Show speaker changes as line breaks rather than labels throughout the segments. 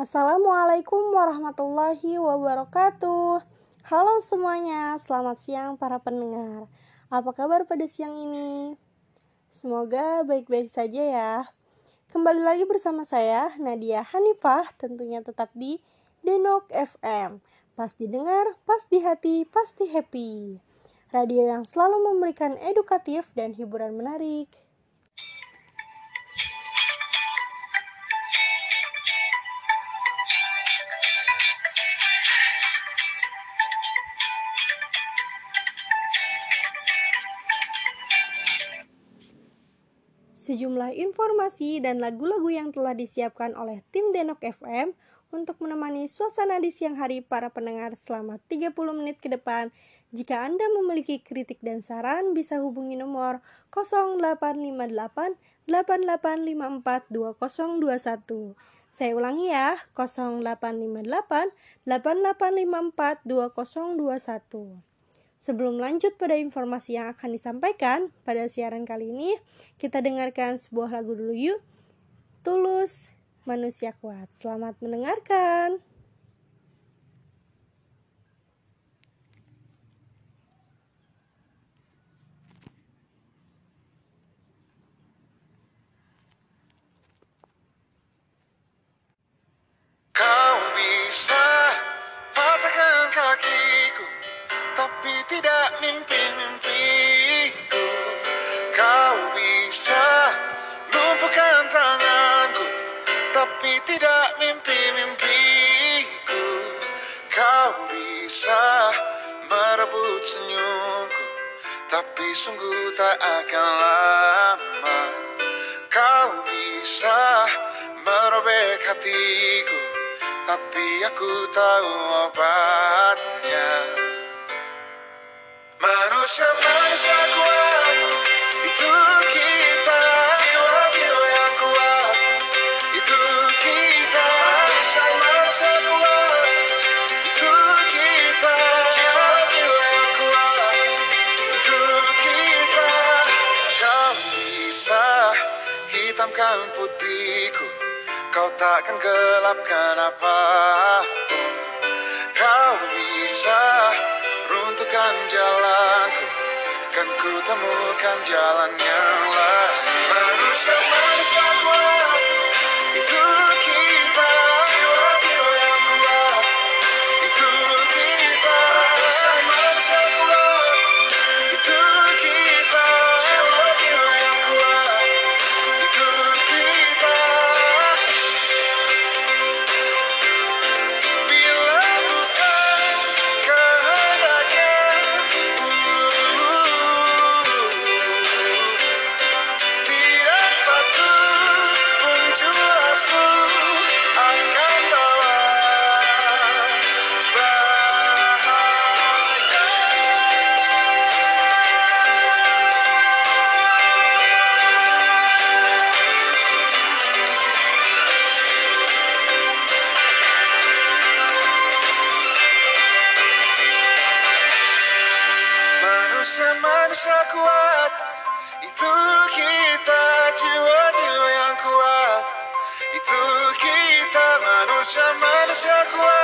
Assalamualaikum warahmatullahi wabarakatuh. Halo semuanya, selamat siang para pendengar. Apa kabar pada siang ini? Semoga baik-baik saja ya. Kembali lagi bersama saya Nadia Hanifah, tentunya tetap di Denok FM. Pas didengar, pas di hati, pasti happy. Radio yang selalu memberikan edukatif dan hiburan menarik. Sejumlah informasi dan lagu-lagu yang telah disiapkan oleh tim Denok FM untuk menemani suasana di siang hari para pendengar selama 30 menit ke depan. Jika Anda memiliki kritik dan saran, bisa hubungi nomor 0858 8854 2021. Saya ulangi ya, 0858 8854 2021. Sebelum lanjut pada informasi yang akan disampaikan pada siaran kali ini, kita dengarkan sebuah lagu dulu yuk. Tulus, Manusia Kuat. Selamat mendengarkan.
Kau bisa lumpuhkan tanganku Tapi tidak mimpi-mimpiku. Kau bisa merebut senyumku Tapi sungguh tak akan lama. Kau bisa merobek hatiku Tapi aku tahu obatnya Takkan gelapkan apa pun Kau bisa runtuhkan jalanku. Kan ku temukan jalan yang lain. Manusia-manusia kuat manusia-manusia kuat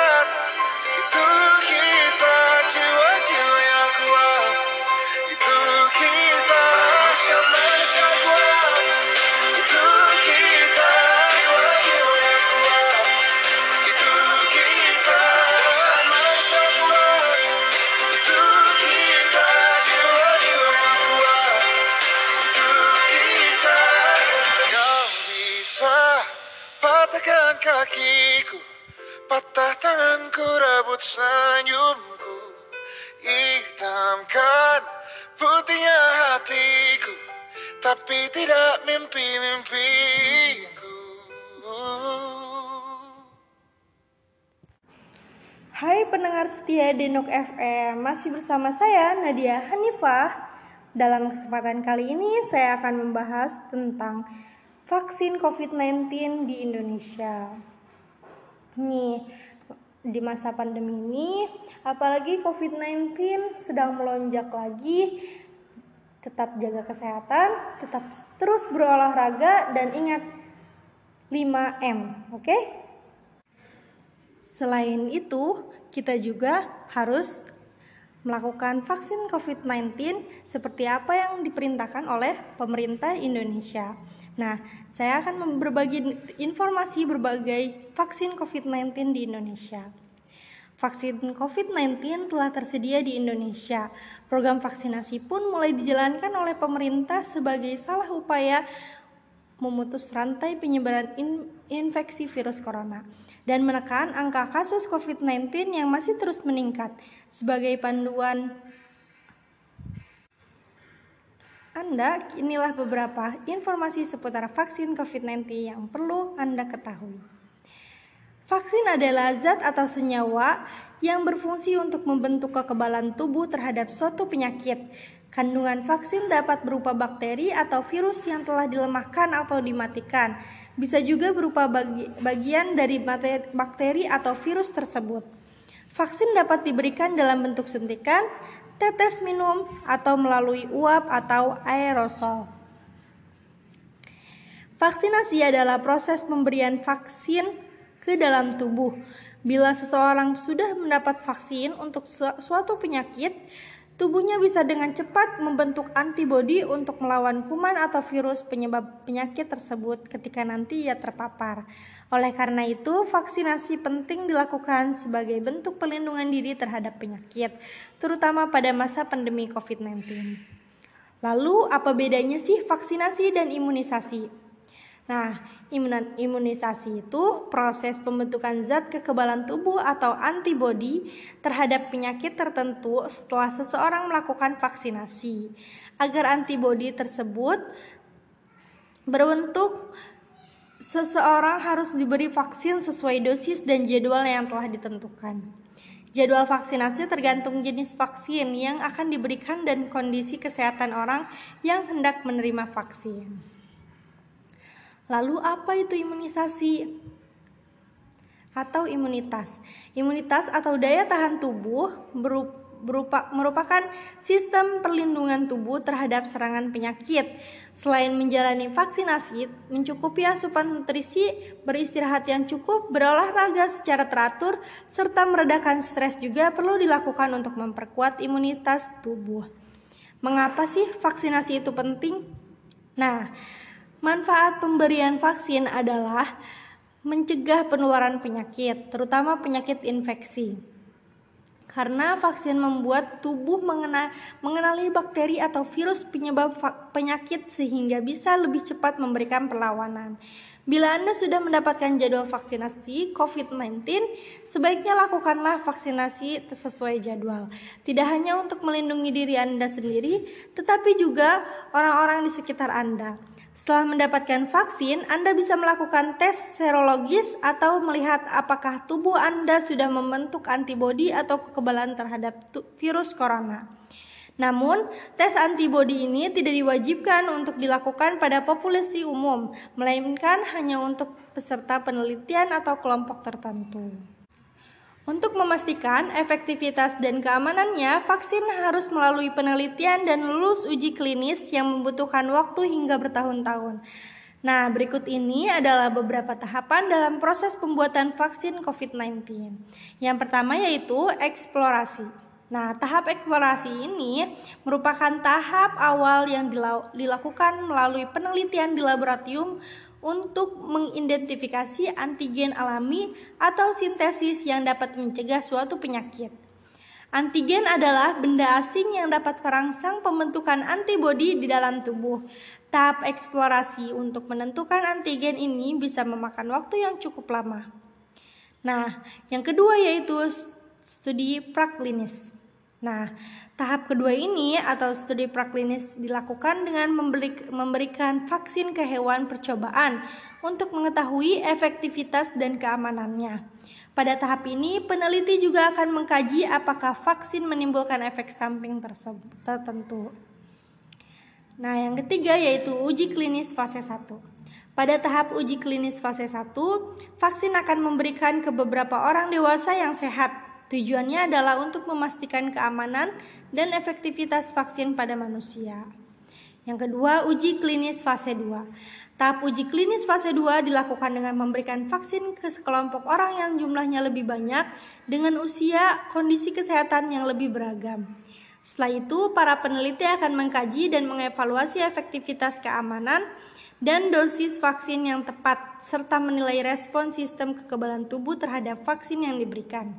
patahkan kakiku Patah tanganku rebut senyumku Hitamkan putihnya hatiku Tapi tidak mimpi-mimpiku
Hai pendengar setia Denok FM, masih bersama saya Nadia Hanifah. Dalam kesempatan kali ini saya akan membahas tentang vaksin COVID-19 di Indonesia. Nih, di masa pandemi ini, apalagi COVID-19 sedang melonjak lagi, tetap jaga kesehatan, tetap terus berolahraga dan ingat 5M, oke? Selain itu, kita juga harus melakukan vaksin COVID-19 seperti apa yang diperintahkan oleh pemerintah Indonesia. Nah, saya akan berbagi informasi berbagai vaksin COVID-19 di Indonesia. Vaksin COVID-19 telah tersedia di Indonesia. Program vaksinasi pun mulai dijalankan oleh pemerintah sebagai salah upaya memutus rantai penyebaran in infeksi virus corona dan menekan angka kasus COVID-19 yang masih terus meningkat. Sebagai panduan Anda, inilah beberapa informasi seputar vaksin COVID-19 yang perlu Anda ketahui. Vaksin adalah zat atau senyawa yang berfungsi untuk membentuk kekebalan tubuh terhadap suatu penyakit. Kandungan vaksin dapat berupa bakteri atau virus yang telah dilemahkan atau dimatikan. Bisa juga berupa bagi, bagian dari materi, bakteri atau virus tersebut. Vaksin dapat diberikan dalam bentuk suntikan, tetes minum, atau melalui uap atau aerosol. Vaksinasi adalah proses pemberian vaksin ke dalam tubuh. Bila seseorang sudah mendapat vaksin untuk suatu penyakit, tubuhnya bisa dengan cepat membentuk antibodi untuk melawan kuman atau virus penyebab penyakit tersebut ketika nanti ia terpapar. Oleh karena itu, vaksinasi penting dilakukan sebagai bentuk perlindungan diri terhadap penyakit, terutama pada masa pandemi COVID-19. Lalu, apa bedanya sih vaksinasi dan imunisasi? Nah, imunisasi itu proses pembentukan zat kekebalan tubuh atau antibodi terhadap penyakit tertentu setelah seseorang melakukan vaksinasi. Agar antibodi tersebut berbentuk seseorang harus diberi vaksin sesuai dosis dan jadwal yang telah ditentukan. Jadwal vaksinasi tergantung jenis vaksin yang akan diberikan dan kondisi kesehatan orang yang hendak menerima vaksin. Lalu apa itu imunisasi? Atau imunitas. Imunitas atau daya tahan tubuh berupa, merupakan sistem perlindungan tubuh terhadap serangan penyakit. Selain menjalani vaksinasi, mencukupi asupan nutrisi, beristirahat yang cukup, berolahraga secara teratur, serta meredakan stres juga perlu dilakukan untuk memperkuat imunitas tubuh. Mengapa sih vaksinasi itu penting? Nah, Manfaat pemberian vaksin adalah mencegah penularan penyakit, terutama penyakit infeksi. Karena vaksin membuat tubuh mengenal, mengenali bakteri atau virus penyebab penyakit sehingga bisa lebih cepat memberikan perlawanan. Bila Anda sudah mendapatkan jadwal vaksinasi COVID-19, sebaiknya lakukanlah vaksinasi sesuai jadwal. Tidak hanya untuk melindungi diri Anda sendiri, tetapi juga orang-orang di sekitar Anda. Setelah mendapatkan vaksin, Anda bisa melakukan tes serologis atau melihat apakah tubuh Anda sudah membentuk antibodi atau kekebalan terhadap virus corona. Namun, tes antibodi ini tidak diwajibkan untuk dilakukan pada populasi umum, melainkan hanya untuk peserta penelitian atau kelompok tertentu. Untuk memastikan efektivitas dan keamanannya, vaksin harus melalui penelitian dan lulus uji klinis yang membutuhkan waktu hingga bertahun-tahun. Nah, berikut ini adalah beberapa tahapan dalam proses pembuatan vaksin COVID-19. Yang pertama yaitu eksplorasi. Nah, tahap eksplorasi ini merupakan tahap awal yang dilakukan melalui penelitian di laboratorium untuk mengidentifikasi antigen alami atau sintesis yang dapat mencegah suatu penyakit. Antigen adalah benda asing yang dapat merangsang pembentukan antibodi di dalam tubuh. Tahap eksplorasi untuk menentukan antigen ini bisa memakan waktu yang cukup lama. Nah, yang kedua yaitu studi praklinis. Nah, tahap kedua ini atau studi praklinis dilakukan dengan memberi, memberikan vaksin ke hewan percobaan untuk mengetahui efektivitas dan keamanannya. Pada tahap ini, peneliti juga akan mengkaji apakah vaksin menimbulkan efek samping tertentu. Nah, yang ketiga yaitu uji klinis fase 1. Pada tahap uji klinis fase 1, vaksin akan memberikan ke beberapa orang dewasa yang sehat Tujuannya adalah untuk memastikan keamanan dan efektivitas vaksin pada manusia. Yang kedua, uji klinis fase 2. Tahap uji klinis fase 2 dilakukan dengan memberikan vaksin ke sekelompok orang yang jumlahnya lebih banyak dengan usia kondisi kesehatan yang lebih beragam. Setelah itu, para peneliti akan mengkaji dan mengevaluasi efektivitas keamanan dan dosis vaksin yang tepat, serta menilai respon sistem kekebalan tubuh terhadap vaksin yang diberikan.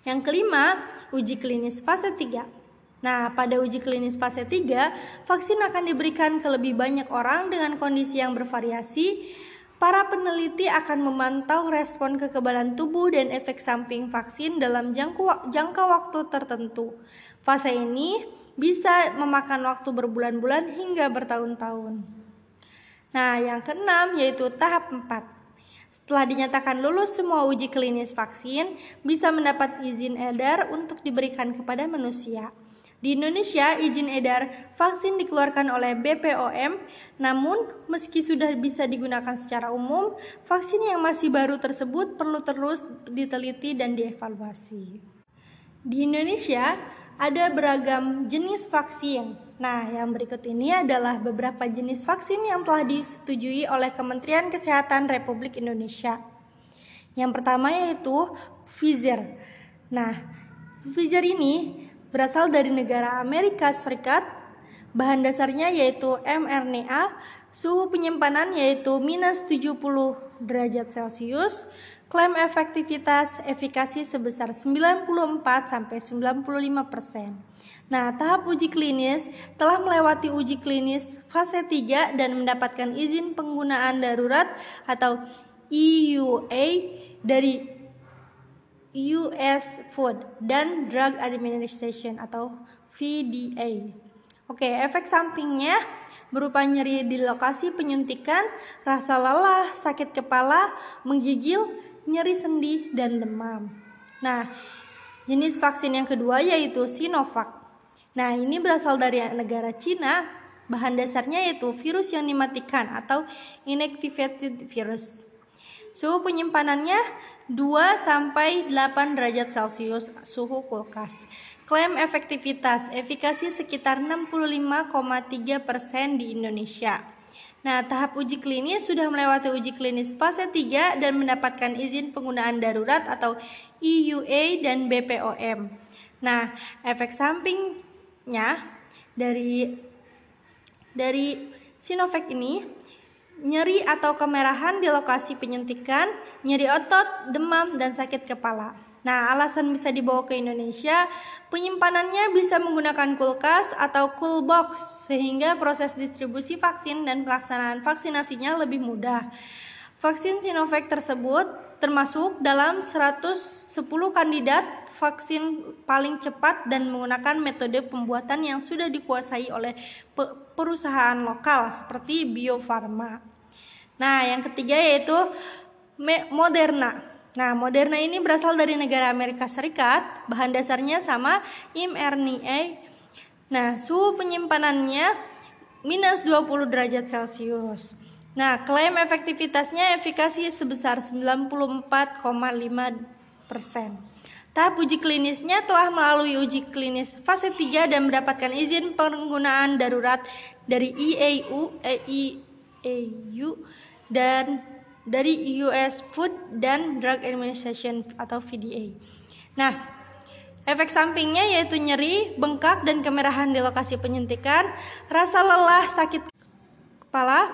Yang kelima, uji klinis fase 3. Nah, pada uji klinis fase 3, vaksin akan diberikan ke lebih banyak orang dengan kondisi yang bervariasi. Para peneliti akan memantau respon kekebalan tubuh dan efek samping vaksin dalam jangka waktu tertentu. Fase ini bisa memakan waktu berbulan-bulan hingga bertahun-tahun. Nah, yang keenam yaitu tahap 4. Setelah dinyatakan lulus semua uji klinis vaksin, bisa mendapat izin edar untuk diberikan kepada manusia. Di Indonesia, izin edar vaksin dikeluarkan oleh BPOM, namun meski sudah bisa digunakan secara umum, vaksin yang masih baru tersebut perlu terus diteliti dan dievaluasi. Di Indonesia, ada beragam jenis vaksin. Nah, yang berikut ini adalah beberapa jenis vaksin yang telah disetujui oleh Kementerian Kesehatan Republik Indonesia. Yang pertama yaitu Pfizer. Nah, Pfizer ini berasal dari negara Amerika Serikat. Bahan dasarnya yaitu mRNA, suhu penyimpanan yaitu minus 70 derajat Celcius, klaim efektivitas efikasi sebesar 94 sampai 95 persen. Nah, tahap uji klinis telah melewati uji klinis fase 3 dan mendapatkan izin penggunaan darurat atau EUA dari US Food dan Drug Administration atau VDA. Oke, efek sampingnya berupa nyeri di lokasi penyuntikan, rasa lelah, sakit kepala, menggigil, nyeri sendi, dan demam. Nah, jenis vaksin yang kedua yaitu Sinovac. Nah, ini berasal dari negara Cina. Bahan dasarnya yaitu virus yang dimatikan atau inactivated virus. Suhu penyimpanannya 2 sampai 8 derajat Celcius suhu kulkas. Klaim efektivitas, efikasi sekitar 65,3% persen di Indonesia. Nah, tahap uji klinis sudah melewati uji klinis fase 3 dan mendapatkan izin penggunaan darurat atau EUA dan BPOM. Nah, efek sampingnya dari dari Sinovac ini nyeri atau kemerahan di lokasi penyuntikan, nyeri otot, demam, dan sakit kepala. Nah, alasan bisa dibawa ke Indonesia, penyimpanannya bisa menggunakan kulkas atau cool box sehingga proses distribusi vaksin dan pelaksanaan vaksinasinya lebih mudah. Vaksin Sinovac tersebut termasuk dalam 110 kandidat vaksin paling cepat dan menggunakan metode pembuatan yang sudah dikuasai oleh perusahaan lokal seperti Bio Farma. Nah, yang ketiga yaitu Moderna. Nah, Moderna ini berasal dari negara Amerika Serikat, bahan dasarnya sama mRNA. Nah, suhu penyimpanannya minus 20 derajat Celcius. Nah, klaim efektivitasnya efikasi sebesar 94,5 persen. Tahap uji klinisnya telah melalui uji klinis fase 3 dan mendapatkan izin penggunaan darurat dari EAU, EAU dan dari US Food dan Drug Administration atau VDA. Nah, efek sampingnya yaitu nyeri, bengkak, dan kemerahan di lokasi penyuntikan, rasa lelah, sakit kepala,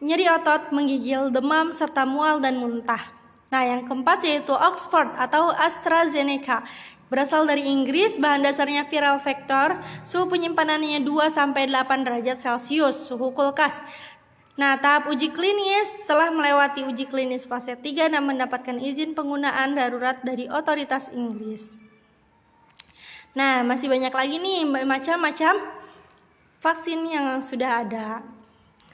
nyeri otot, menggigil, demam, serta mual dan muntah. Nah, yang keempat yaitu Oxford atau AstraZeneca. Berasal dari Inggris, bahan dasarnya viral vector, suhu penyimpanannya 2 sampai 8 derajat Celcius, suhu kulkas. Nah, tahap uji klinis telah melewati uji klinis fase 3 dan mendapatkan izin penggunaan darurat dari otoritas Inggris. Nah, masih banyak lagi nih macam-macam vaksin yang sudah ada.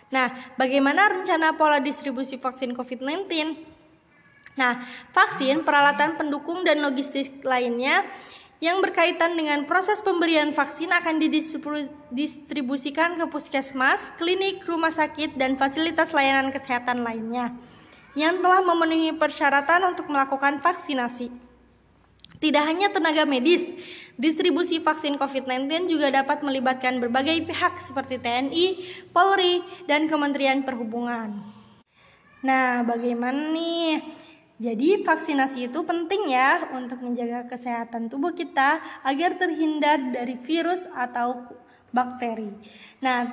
Nah, bagaimana rencana pola distribusi vaksin COVID-19? Nah, vaksin, peralatan pendukung dan logistik lainnya yang berkaitan dengan proses pemberian vaksin akan didistribusikan ke puskesmas, klinik, rumah sakit, dan fasilitas layanan kesehatan lainnya yang telah memenuhi persyaratan untuk melakukan vaksinasi. Tidak hanya tenaga medis, distribusi vaksin COVID-19 juga dapat melibatkan berbagai pihak seperti TNI, Polri, dan Kementerian Perhubungan. Nah, bagaimana nih? Jadi, vaksinasi itu penting ya untuk menjaga kesehatan tubuh kita agar terhindar dari virus atau bakteri. Nah,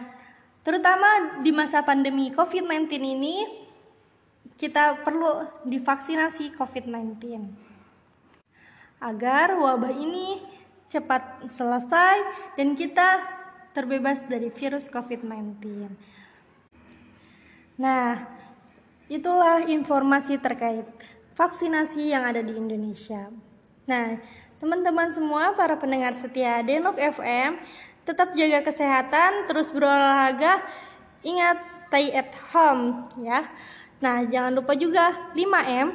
terutama di masa pandemi COVID-19 ini, kita perlu divaksinasi COVID-19 agar wabah ini cepat selesai dan kita terbebas dari virus COVID-19. Nah, itulah informasi terkait vaksinasi yang ada di Indonesia. Nah, teman-teman semua para pendengar setia Denok FM, tetap jaga kesehatan, terus berolahraga, ingat stay at home ya. Nah, jangan lupa juga 5M,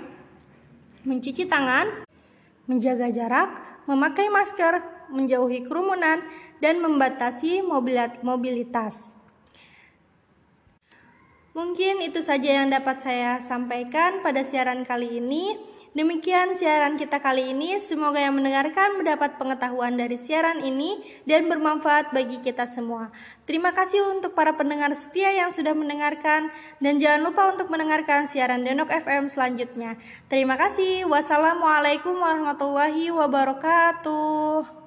mencuci tangan, menjaga jarak, memakai masker, menjauhi kerumunan, dan membatasi mobilitas. Mungkin itu saja yang dapat saya sampaikan pada siaran kali ini. Demikian siaran kita kali ini. Semoga yang mendengarkan mendapat pengetahuan dari siaran ini dan bermanfaat bagi kita semua. Terima kasih untuk para pendengar setia yang sudah mendengarkan dan jangan lupa untuk mendengarkan siaran Denok FM selanjutnya. Terima kasih. Wassalamualaikum warahmatullahi wabarakatuh.